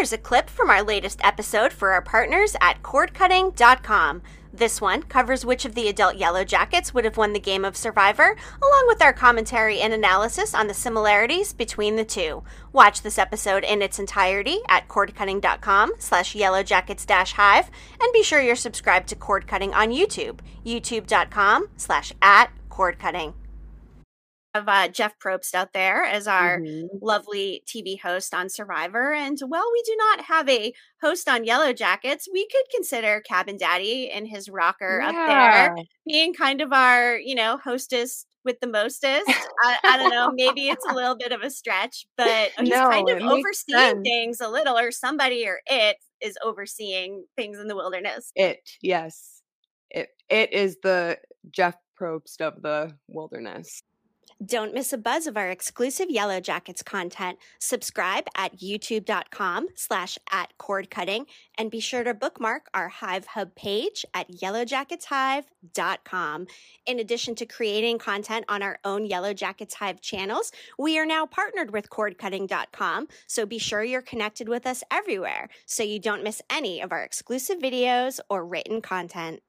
Here's a clip from our latest episode for our partners at cordcutting.com. This one covers which of the adult Yellow Jackets would have won the game of Survivor, along with our commentary and analysis on the similarities between the two. Watch this episode in its entirety at cordcutting.com slash yellowjackets hive, and be sure you're subscribed to Cord Cutting on YouTube, youtube.com slash at cordcutting have uh, Jeff Probst out there as our mm-hmm. lovely TV host on Survivor. And while we do not have a host on Yellow Jackets, we could consider Cabin Daddy and his rocker yeah. up there being kind of our, you know, hostess with the mostest. I, I, don't know. Maybe it's a little bit of a stretch, but he's no, kind of overseeing sense. things a little, or somebody or it is overseeing things in the wilderness. It, yes. It it is the Jeff Probst of the wilderness. Don't miss a buzz of our exclusive Yellow Jackets content. Subscribe at youtube.com slash at cord cutting and be sure to bookmark our Hive Hub page at yellowjacketshive.com. In addition to creating content on our own Yellow Jackets Hive channels, we are now partnered with cordcutting.com, so be sure you're connected with us everywhere so you don't miss any of our exclusive videos or written content.